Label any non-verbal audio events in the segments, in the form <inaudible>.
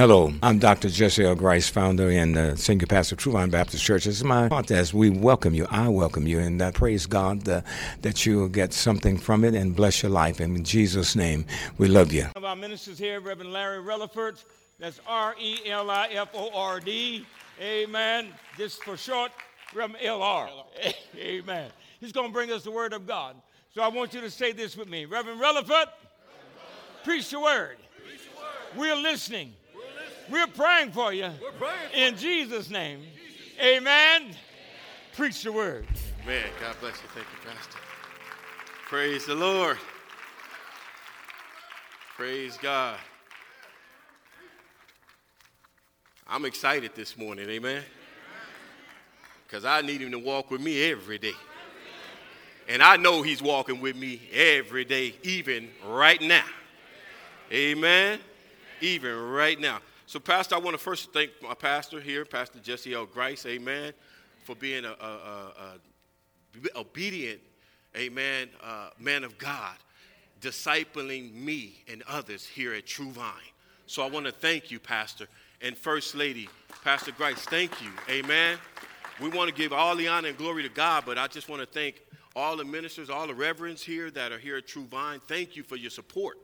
Hello, I'm Dr. Jesse L. Grice, founder and uh, senior pastor of True Vine Baptist Church. This is my podcast. We welcome you. I welcome you, and I praise God uh, that you will get something from it and bless your life. And in Jesus' name, we love you. One of our ministers here, Reverend Larry Reliford. That's R E L I F O R D. Amen. Just for short, Reverend LR. <laughs> Amen. He's going to bring us the word of God. So I want you to say this with me Reverend Reliford, preach the word. We're listening. We're praying for you. In Jesus' name. Amen. Preach the word. Amen. God bless you. Thank you, Pastor. Praise the Lord. Praise God. I'm excited this morning, amen. Because I need him to walk with me every day. And I know he's walking with me every day, even right now. Amen. Even right now. So, Pastor, I want to first thank my pastor here, Pastor Jesse L. Grice, amen, for being a, a, a, a obedient, amen, uh, man of God, discipling me and others here at True Vine. So, I want to thank you, Pastor, and First Lady, Pastor Grice, thank you, amen. We want to give all the honor and glory to God, but I just want to thank all the ministers, all the reverends here that are here at True Vine. Thank you for your support.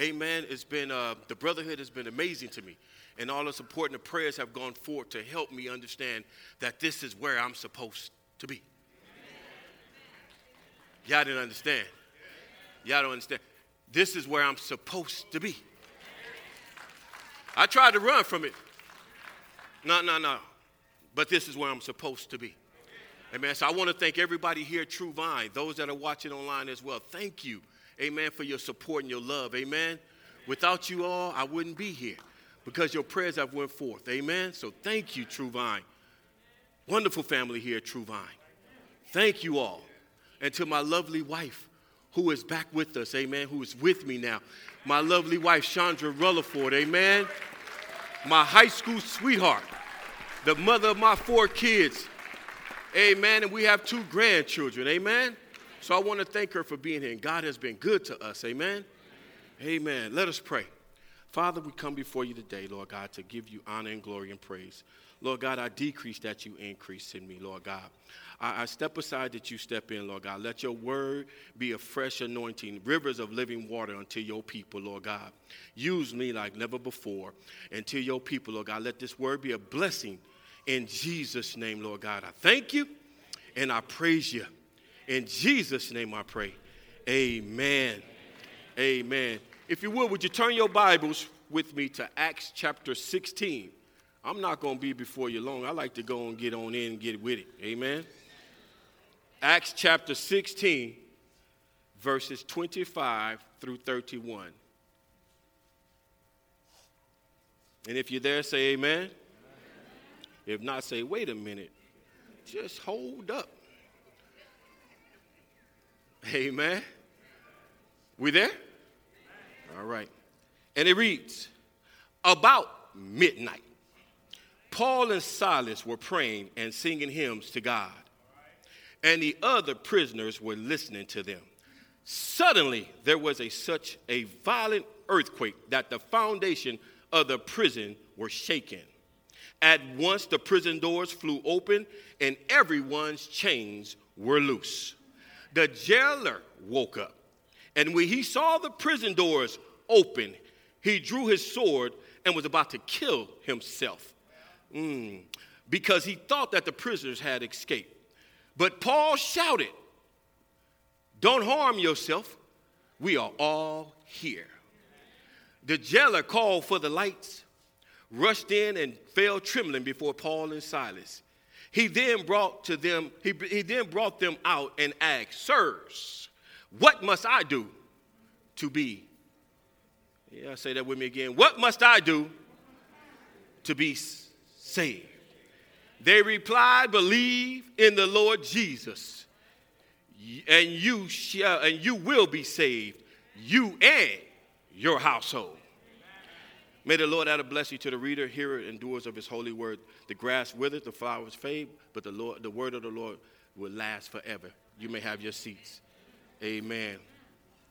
Amen. It's been, uh, the brotherhood has been amazing to me and all the support and the prayers have gone forth to help me understand that this is where I'm supposed to be. Y'all didn't understand. Y'all don't understand. This is where I'm supposed to be. I tried to run from it. No, no, no. But this is where I'm supposed to be. Amen. So I want to thank everybody here at True Vine, those that are watching online as well. Thank you, amen, for your support and your love. Amen. Without you all, I wouldn't be here because your prayers have went forth. Amen. So thank you, True Vine. Wonderful family here at True Vine. Thank you all. And to my lovely wife who is back with us, amen, who is with me now. My lovely wife, Chandra Rutherford, amen. My high school sweetheart, the mother of my four kids, amen. And we have two grandchildren, amen. So I want to thank her for being here. And God has been good to us, amen. Amen. Let us pray. Father, we come before you today, Lord God, to give you honor and glory and praise. Lord God, I decrease that you increase in me, Lord God. I, I, step aside that you step in, Lord God. Let your word be a fresh anointing, rivers of living water unto your people, Lord God. Use me like never before unto your people, Lord God. Let this word be a blessing in Jesus' name, Lord God. I thank you and I praise you. In Jesus' name I pray. Amen. Amen. If you would, would you turn your Bibles with me to Acts chapter 16? I'm not going to be before you long. I like to go and get on in and get with it. Amen. Acts chapter 16, verses 25 through 31. And if you're there, say amen. amen. If not, say, wait a minute. Just hold up. Amen. We there? All right. And it reads About midnight, Paul and Silas were praying and singing hymns to God, and the other prisoners were listening to them. Suddenly, there was a, such a violent earthquake that the foundation of the prison were shaken. At once, the prison doors flew open, and everyone's chains were loose. The jailer woke up and when he saw the prison doors open, he drew his sword and was about to kill himself mm, because he thought that the prisoners had escaped. But Paul shouted, Don't harm yourself. We are all here. The jailer called for the lights, rushed in, and fell trembling before Paul and Silas. He then brought to them, he, he then brought them out and asked, Sirs, what must I do to be? Yeah, say that with me again. What must I do to be saved? They replied, Believe in the Lord Jesus, and you shall and you will be saved, you and your household. May the Lord add a blessing to the reader, hearer, and doers of his holy word. The grass withers, the flowers fade, but the Lord, the word of the Lord will last forever. You may have your seats. Amen.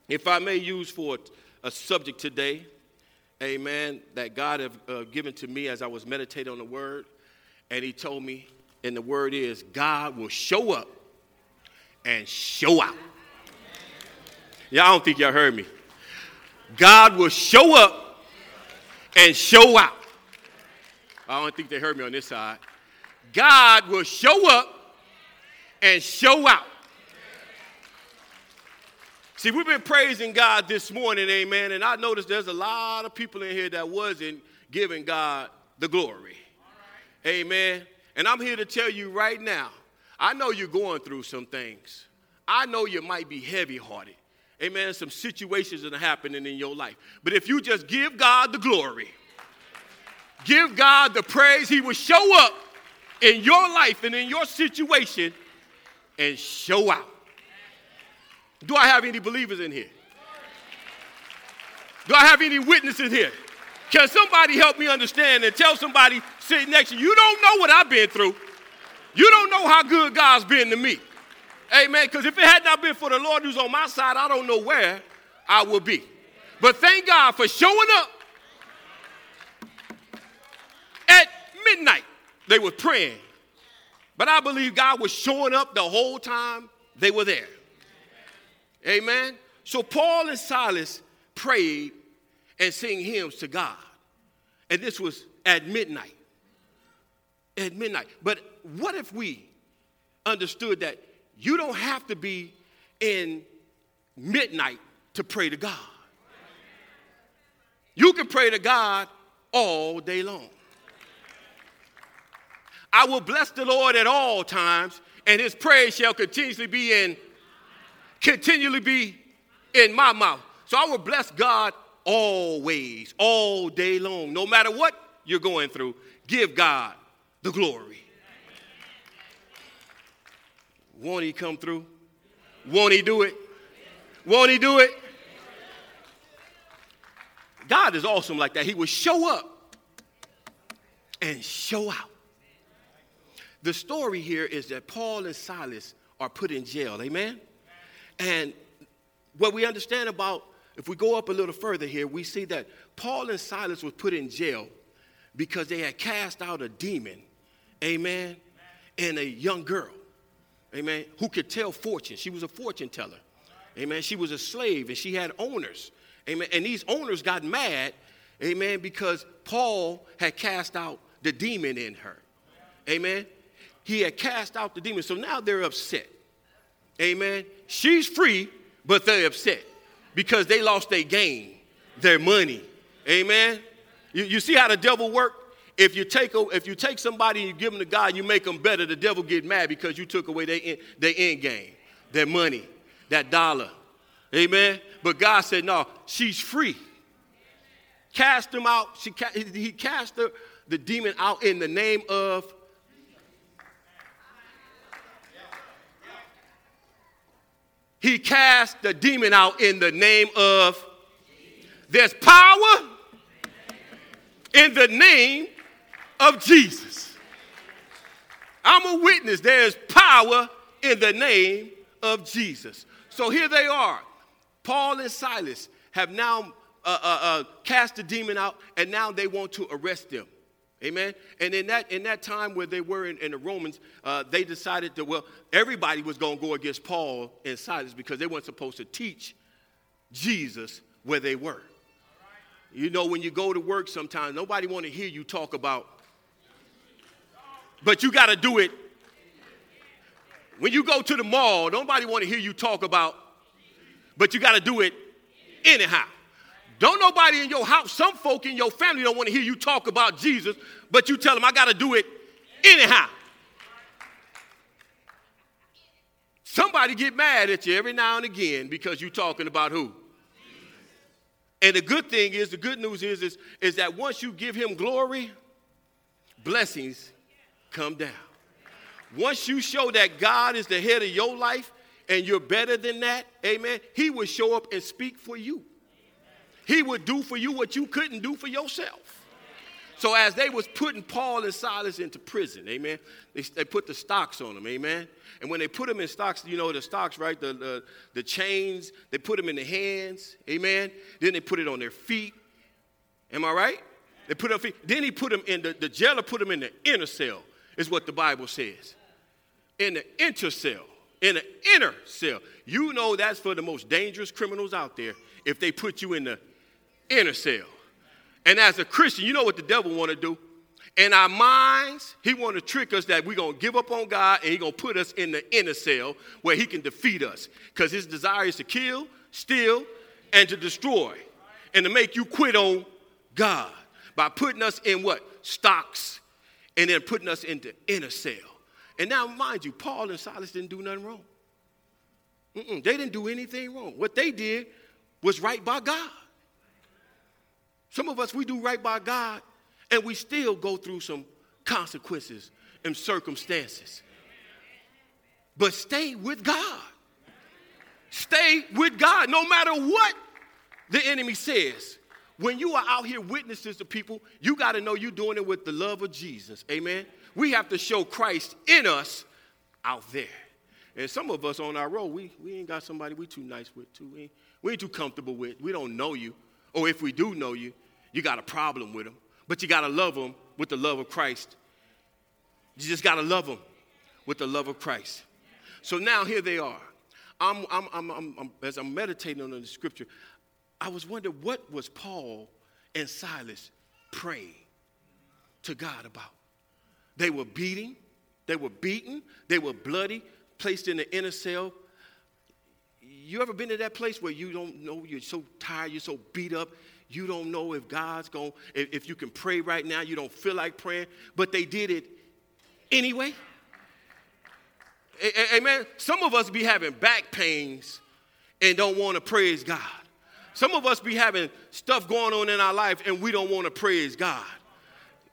If I may use for a subject today, amen, that God have uh, given to me as I was meditating on the word. And he told me, and the word is, God will show up and show out. I don't think y'all heard me. God will show up and show out. I don't think they heard me on this side. God will show up and show out. See, we've been praising God this morning, amen, and I noticed there's a lot of people in here that wasn't giving God the glory. Amen. And I'm here to tell you right now, I know you're going through some things. I know you might be heavy hearted. Amen. Some situations that are happening in your life. But if you just give God the glory, give God the praise, He will show up in your life and in your situation and show out. Do I have any believers in here? Do I have any witnesses here? Can somebody help me understand and tell somebody sitting next to you, you don't know what I've been through. You don't know how good God's been to me. Amen. Because if it had not been for the Lord who's on my side, I don't know where I would be. But thank God for showing up at midnight. They were praying. But I believe God was showing up the whole time they were there. Amen. So Paul and Silas prayed and sang hymns to God. And this was at midnight. At midnight. But what if we understood that you don't have to be in midnight to pray to God? You can pray to God all day long. I will bless the Lord at all times, and his praise shall continuously be in continually be in my mouth. So I will bless God always, all day long. No matter what you're going through, give God the glory. Won't he come through? Won't he do it? Won't he do it? God is awesome like that. He will show up and show out. The story here is that Paul and Silas are put in jail. Amen? And what we understand about, if we go up a little further here, we see that Paul and Silas was put in jail because they had cast out a demon, amen, and a young girl, amen, who could tell fortune. She was a fortune teller, amen. She was a slave and she had owners, amen. And these owners got mad, amen, because Paul had cast out the demon in her, amen. He had cast out the demon, so now they're upset. Amen. She's free, but they're upset because they lost their gain, their money. Amen. You, you see how the devil work? If you take a, if you take somebody and you give them to God, you make them better. The devil get mad because you took away their their end game, their money, that dollar. Amen. But God said, no, she's free. Cast them out. She, he cast the, the demon out in the name of he cast the demon out in the name of. There's power in the name of Jesus. I'm a witness. There's power in the name of Jesus. So here they are. Paul and Silas have now uh, uh, uh, cast the demon out, and now they want to arrest them. Amen. And in that in that time where they were in, in the Romans, uh, they decided that well, everybody was going to go against Paul and Silas because they weren't supposed to teach Jesus where they were. You know, when you go to work, sometimes nobody want to hear you talk about, but you got to do it. When you go to the mall, nobody want to hear you talk about, but you got to do it anyhow. Don't nobody in your house, some folk in your family don't want to hear you talk about Jesus, but you tell them, I got to do it anyhow. Somebody get mad at you every now and again because you're talking about who? And the good thing is, the good news is, is, is that once you give him glory, blessings come down. Once you show that God is the head of your life and you're better than that, amen, he will show up and speak for you. He would do for you what you couldn't do for yourself. So as they was putting Paul and Silas into prison, amen, they, they put the stocks on them, amen. And when they put them in stocks, you know the stocks, right? The, the, the chains, they put them in the hands, amen. Then they put it on their feet. Am I right? They put him, then he put him in the, the jailer put them in the inner cell, is what the Bible says. In the inner cell, in the inner cell. You know that's for the most dangerous criminals out there if they put you in the inner cell. And as a Christian, you know what the devil want to do? In our minds, he want to trick us that we're going to give up on God and he's going to put us in the inner cell where he can defeat us. Because his desire is to kill, steal, and to destroy. And to make you quit on God by putting us in what? Stocks. And then putting us into inner cell. And now, mind you, Paul and Silas didn't do nothing wrong. Mm-mm, they didn't do anything wrong. What they did was right by God. Some of us, we do right by God, and we still go through some consequences and circumstances. But stay with God. Stay with God no matter what the enemy says. When you are out here witnesses to people, you got to know you're doing it with the love of Jesus. Amen. We have to show Christ in us out there. And some of us on our road, we, we ain't got somebody we too nice with, too. We ain't, we ain't too comfortable with. We don't know you. Or if we do know you, you got a problem with them. But you got to love them with the love of Christ. You just got to love them with the love of Christ. So now here they are. I'm, I'm, I'm, I'm, as I'm meditating on the scripture, I was wondering what was Paul and Silas praying to God about? They were beating, they were beaten, they were bloody, placed in the inner cell. You ever been to that place where you don't know, you're so tired, you're so beat up, you don't know if God's going, if, if you can pray right now, you don't feel like praying, but they did it anyway? Amen. Some of us be having back pains and don't want to praise God. Some of us be having stuff going on in our life and we don't want to praise God.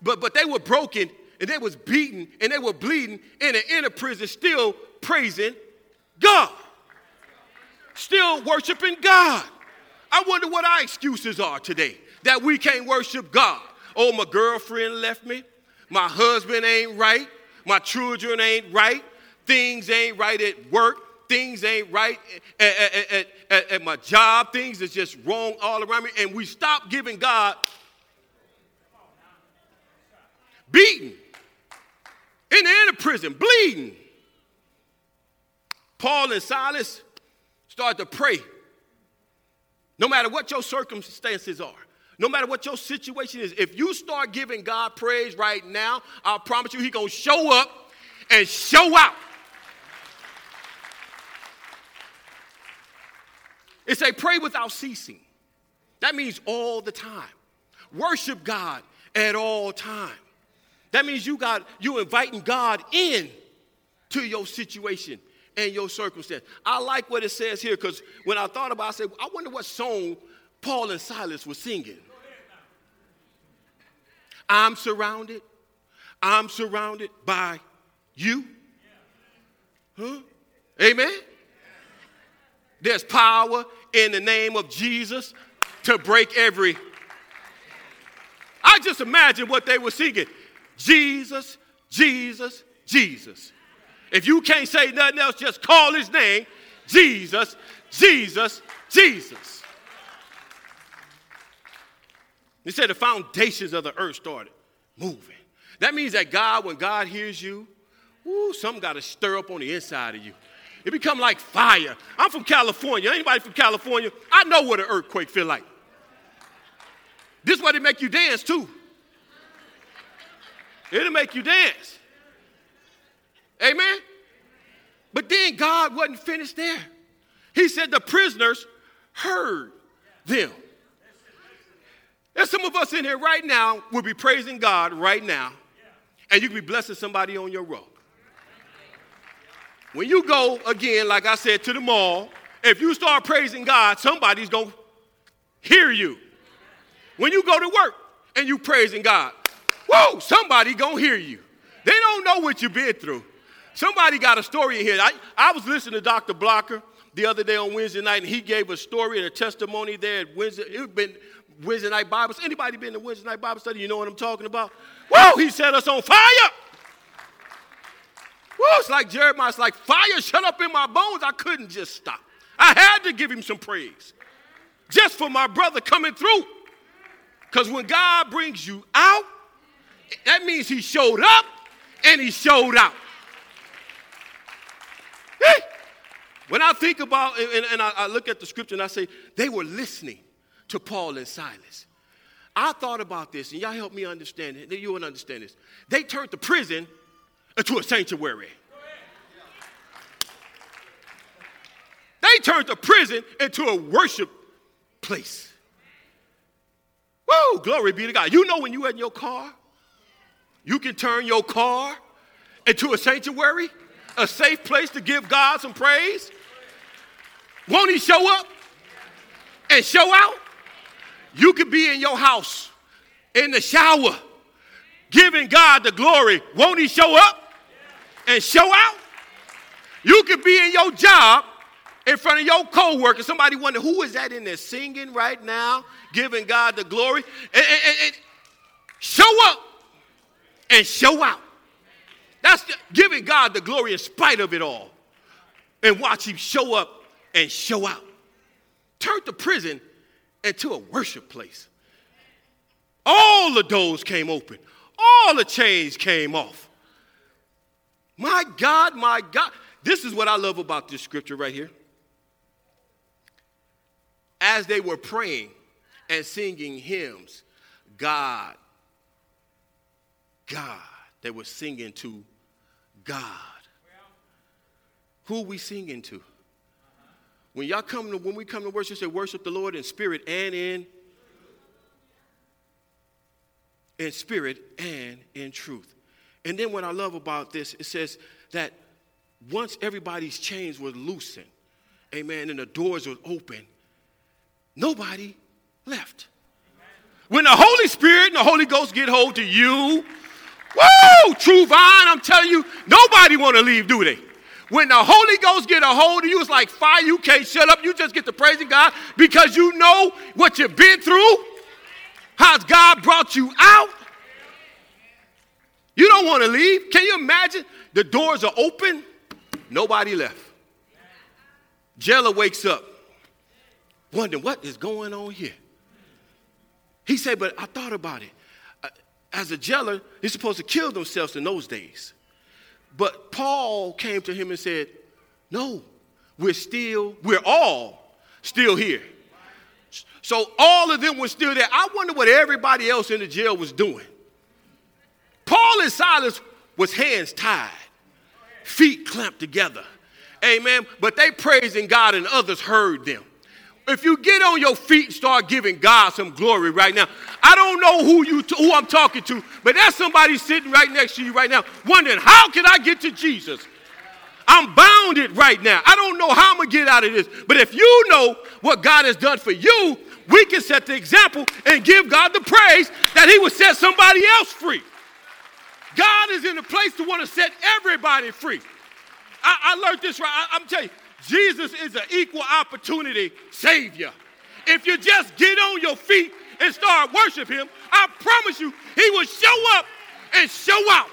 But but they were broken and they was beaten and they were bleeding in an inner prison, still praising God, still worshiping God. I wonder what our excuses are today that we can't worship God. Oh, my girlfriend left me. My husband ain't right. My children ain't right. Things ain't right at work. Things ain't right at, at, at, at, my job. Things is just wrong all around me. And we stop giving God beaten in the inner prison, bleeding. Paul and Silas start to pray. No matter what your circumstances are, no matter what your situation is, if you start giving God praise right now, I promise you, He's gonna show up and show out. It say pray without ceasing. That means all the time. Worship God at all time. That means you got you inviting God in to your situation and your circumstance. I like what it says here because when I thought about it, I said, I wonder what song Paul and Silas were singing. I'm surrounded. I'm surrounded by you. Huh? Amen. There's power in the name of Jesus to break every. I just imagine what they were singing. Jesus, Jesus, Jesus. If you can't say nothing else, just call his name Jesus, Jesus, Jesus. He said the foundations of the earth started moving. That means that God, when God hears you, ooh, something got to stir up on the inside of you. It become like fire. I'm from California. Anybody from California? I know what an earthquake feel like. This way they make you dance too. It'll make you dance. Amen? But then God wasn't finished there. He said the prisoners heard them. There's some of us in here right now will be praising God right now, and you can be blessing somebody on your road. When you go again, like I said, to the mall, if you start praising God, somebody's to hear you. When you go to work and you praising God, whoa, somebody to hear you. They don't know what you've been through. Somebody got a story in here. I, I was listening to Dr. Blocker the other day on Wednesday night, and he gave a story and a testimony there at Wednesday. It been Wednesday night Bible. Study. Anybody been to Wednesday night Bible study? You know what I'm talking about? Whoa, he set us on fire. Whoa, it's like Jeremiah. It's like fire shut up in my bones. I couldn't just stop. I had to give him some praise just for my brother coming through. Because when God brings you out, that means he showed up and he showed out. When I think about, and, and I, I look at the scripture and I say, they were listening to Paul and Silas. I thought about this, and y'all help me understand it. You will understand this. They turned the prison into a sanctuary. They turned the prison into a worship place. Whoa, glory be to God. You know when you're in your car, you can turn your car into a sanctuary, a safe place to give God some praise. Won't he show up and show out? You could be in your house, in the shower, giving God the glory. Won't he show up and show out? You could be in your job in front of your co-worker. Somebody wonder who is that in there singing right now, giving God the glory. And, and, and show up and show out. That's giving God the glory in spite of it all. And watch him show up and show out. Turn the prison into a worship place. All the doors came open. All the chains came off. My God, my God. This is what I love about this scripture right here as they were praying and singing hymns, God, God, they were singing to God. Who are we singing to? When y'all come to, when we come to worship, say worship the Lord in spirit and in in spirit and in truth. And then what I love about this, it says that once everybody's chains were loosened, amen, and the doors were open, nobody left. When the Holy Spirit and the Holy Ghost get hold to you, woo, true vine, I'm telling you, nobody want to leave, do they? When the Holy Ghost get a hold of you, it's like fire. You can't shut up. You just get to praising God because you know what you've been through, how God brought you out. You don't want to leave. Can you imagine? The doors are open, nobody left. Jella wakes up wondering what is going on here. He said, but I thought about it. Uh, as a jailer, they're supposed to kill themselves in those days. But Paul came to him and said, No, we're still, we're all still here. So all of them were still there. I wonder what everybody else in the jail was doing. Paul and Silas was hands tied, feet clamped together. Amen. But they praising God and others heard them if you get on your feet and start giving God some glory right now, I don't know who you who I'm talking to, but there's somebody sitting right next to you right now wondering, how can I get to Jesus? I'm bounded right now. I don't know how I'm gonna get out of this. But if you know what God has done for you, we can set the example and give God the praise that He would set somebody else free. God is in a place to want to set everybody free. I, I learned this right. I, I'm telling you, Jesus is an equal opportunity Savior. If you just get on your feet and start worshiping Him, I promise you, He will show up and show out.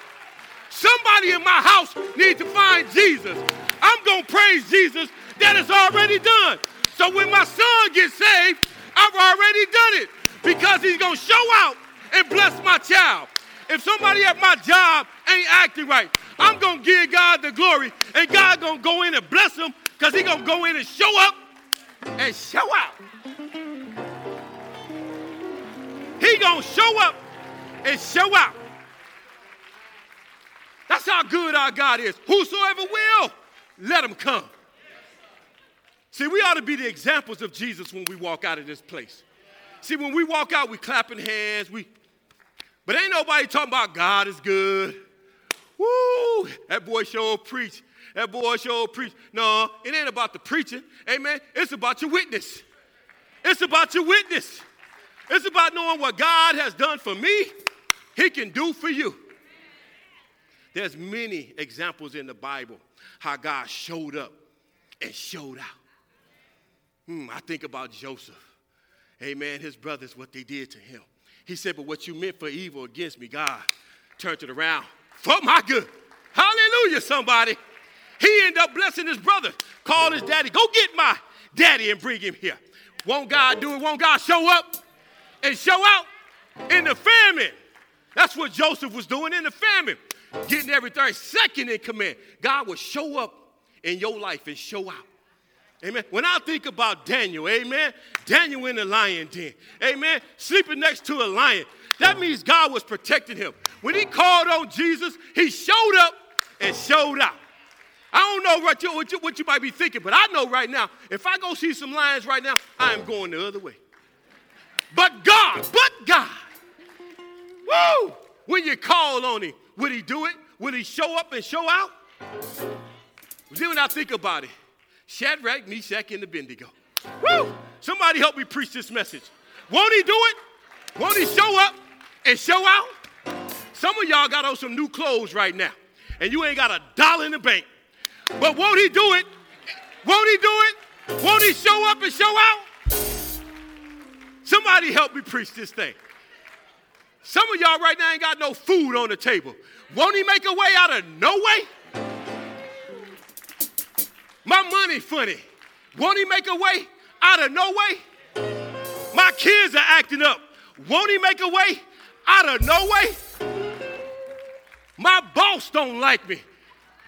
Somebody in my house needs to find Jesus. I'm going to praise Jesus that is already done. So when my son gets saved, I've already done it because he's going to show out and bless my child. If somebody at my job ain't acting right, I'm going to give God the glory and God going to go in and bless them because he's going to go in and show up and show out. He going to show up and show out. That's how good our God is. Whosoever will, let him come. See, we ought to be the examples of Jesus when we walk out of this place. See, when we walk out, we clapping hands, we but ain't nobody talking about God is good. Woo! That boy sure preach. That boy sure preach. No, it ain't about the preaching. Amen. It's about your witness. It's about your witness. It's about knowing what God has done for me, He can do for you. There's many examples in the Bible how God showed up and showed out. Hmm, I think about Joseph. Amen. His brothers, what they did to him. He said, But what you meant for evil against me, God turned it around for my good. Hallelujah, somebody. He ended up blessing his brother, called his daddy, go get my daddy and bring him here. Won't God do it? Won't God show up and show out? In the famine. That's what Joseph was doing in the famine. Getting everything second in command. God will show up in your life and show out. Amen. When I think about Daniel, amen, Daniel in the lion den, amen, sleeping next to a lion, that means God was protecting him. When he called on Jesus, he showed up and showed out. I don't know what you, what you, what you might be thinking, but I know right now, if I go see some lions right now, I am going the other way. But God, but God, woo, when you call on him, would he do it? Would he show up and show out? Then when I think about it, Shadrach, Meshach, and Abednego. Woo! Somebody help me preach this message. Won't he do it? Won't he show up and show out? Some of y'all got on some new clothes right now, and you ain't got a dollar in the bank. But won't he do it? Won't he do it? Won't he show up and show out? Somebody help me preach this thing. Some of y'all right now ain't got no food on the table. Won't he make a way out of no way? My money funny. Won't he make a way out of no way? My kids are acting up. Won't he make a way out of no way? My boss don't like me.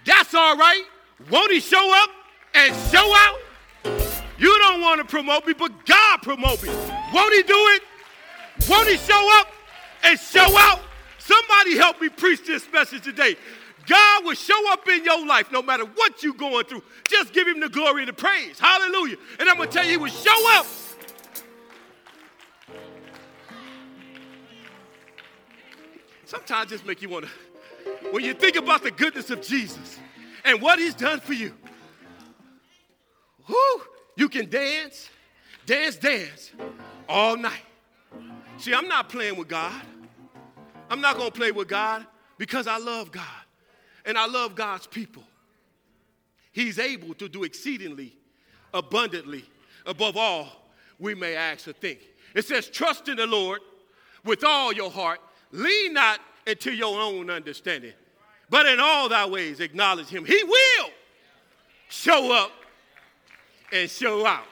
That's all right. Won't he show up and show out? You don't want to promote me, but God promote me. Won't he do it? Won't he show up and show out? Somebody help me preach this message today. God will show up in your life no matter what you're going through. Just give him the glory and the praise. Hallelujah. And I'm going to tell you, he will show up. Sometimes just make you want to, when you think about the goodness of Jesus and what he's done for you, whoo, you can dance, dance, dance all night. See, I'm not playing with God. I'm not going to play with God because I love God and I love God's people. He's able to do exceedingly abundantly above all we may ask or think. It says, Trust in the Lord with all your heart, lean not into your own understanding, but in all thy ways acknowledge him. He will show up and show out.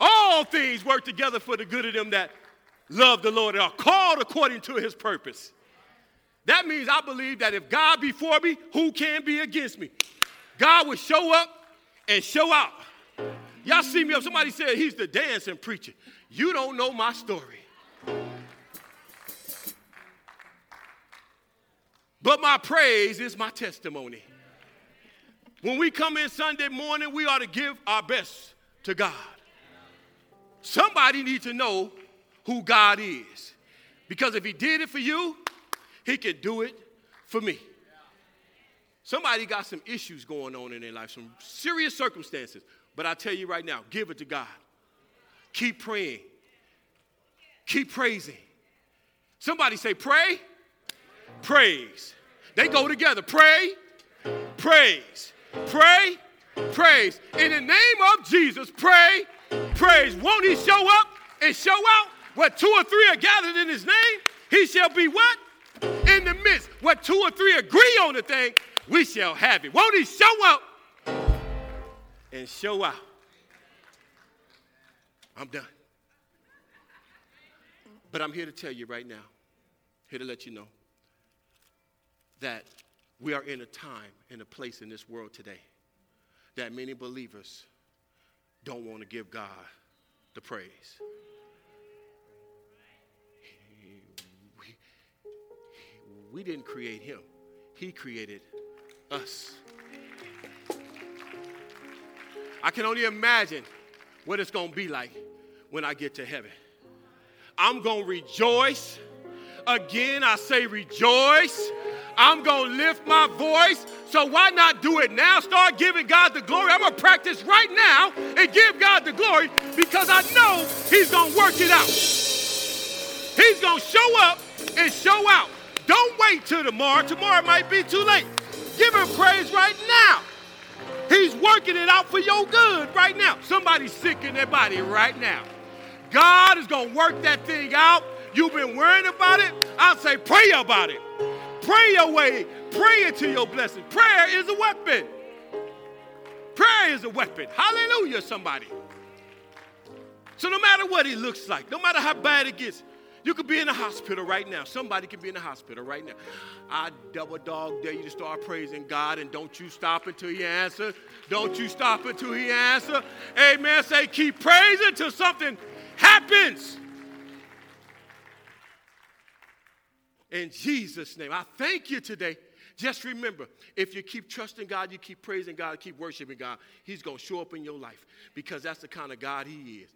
All things work together for the good of them that love the Lord and are called according to his purpose. That means I believe that if God be for me, who can be against me? God will show up and show out. Y'all see me up. Somebody said he's the dancing preacher. You don't know my story. But my praise is my testimony. When we come in Sunday morning, we ought to give our best to God. Somebody needs to know who God is. Because if he did it for you, he can do it for me. Somebody got some issues going on in their life, some serious circumstances. But I tell you right now, give it to God. Keep praying. Keep praising. Somebody say, pray, praise. They go together. Pray, praise. Pray, praise. In the name of Jesus, pray, praise. Won't he show up and show out? Where two or three are gathered in his name, he shall be what? In the midst. Where two or three agree on the thing, we shall have it. Won't he show up and show out? I'm done. But I'm here to tell you right now, here to let you know that we are in a time and a place in this world today that many believers don't want to give God the praise. We, didn't create him, he created us. I can only imagine what it's going to be like when I get to heaven. I'm going to rejoice. Again, I say rejoice. I'm going to lift my voice. So why not do it now? Start giving God the glory. I'm going to practice right now and give God the glory because I know He's going to work it out. He's going to show up and show out. Don't wait till tomorrow. Tomorrow might be too late. Give Him praise right now. He's working it out for your good right now. Somebody's sick in their body right now. God is going to work that thing out. You've been worrying about it. I'll say, pray about it. Pray your way. Pray into your blessing. Prayer is a weapon. Prayer is a weapon. Hallelujah, somebody. So no matter what it looks like, no matter how bad it gets, You could be in the hospital right now. Somebody could be in the hospital right now. I double dog dare you to start praising God and don't you stop until He answers. Don't you stop until He answers. Amen. Say, keep praising till something happens. In Jesus' name, I thank you today. Just remember, if you keep trusting God, you keep praising God, keep worshiping God, He's going to show up in your life because that's the kind of God He is.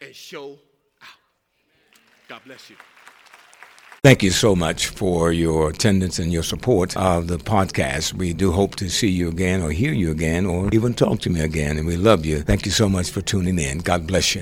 And show out. God bless you. Thank you so much for your attendance and your support of the podcast. We do hope to see you again or hear you again or even talk to me again. And we love you. Thank you so much for tuning in. God bless you.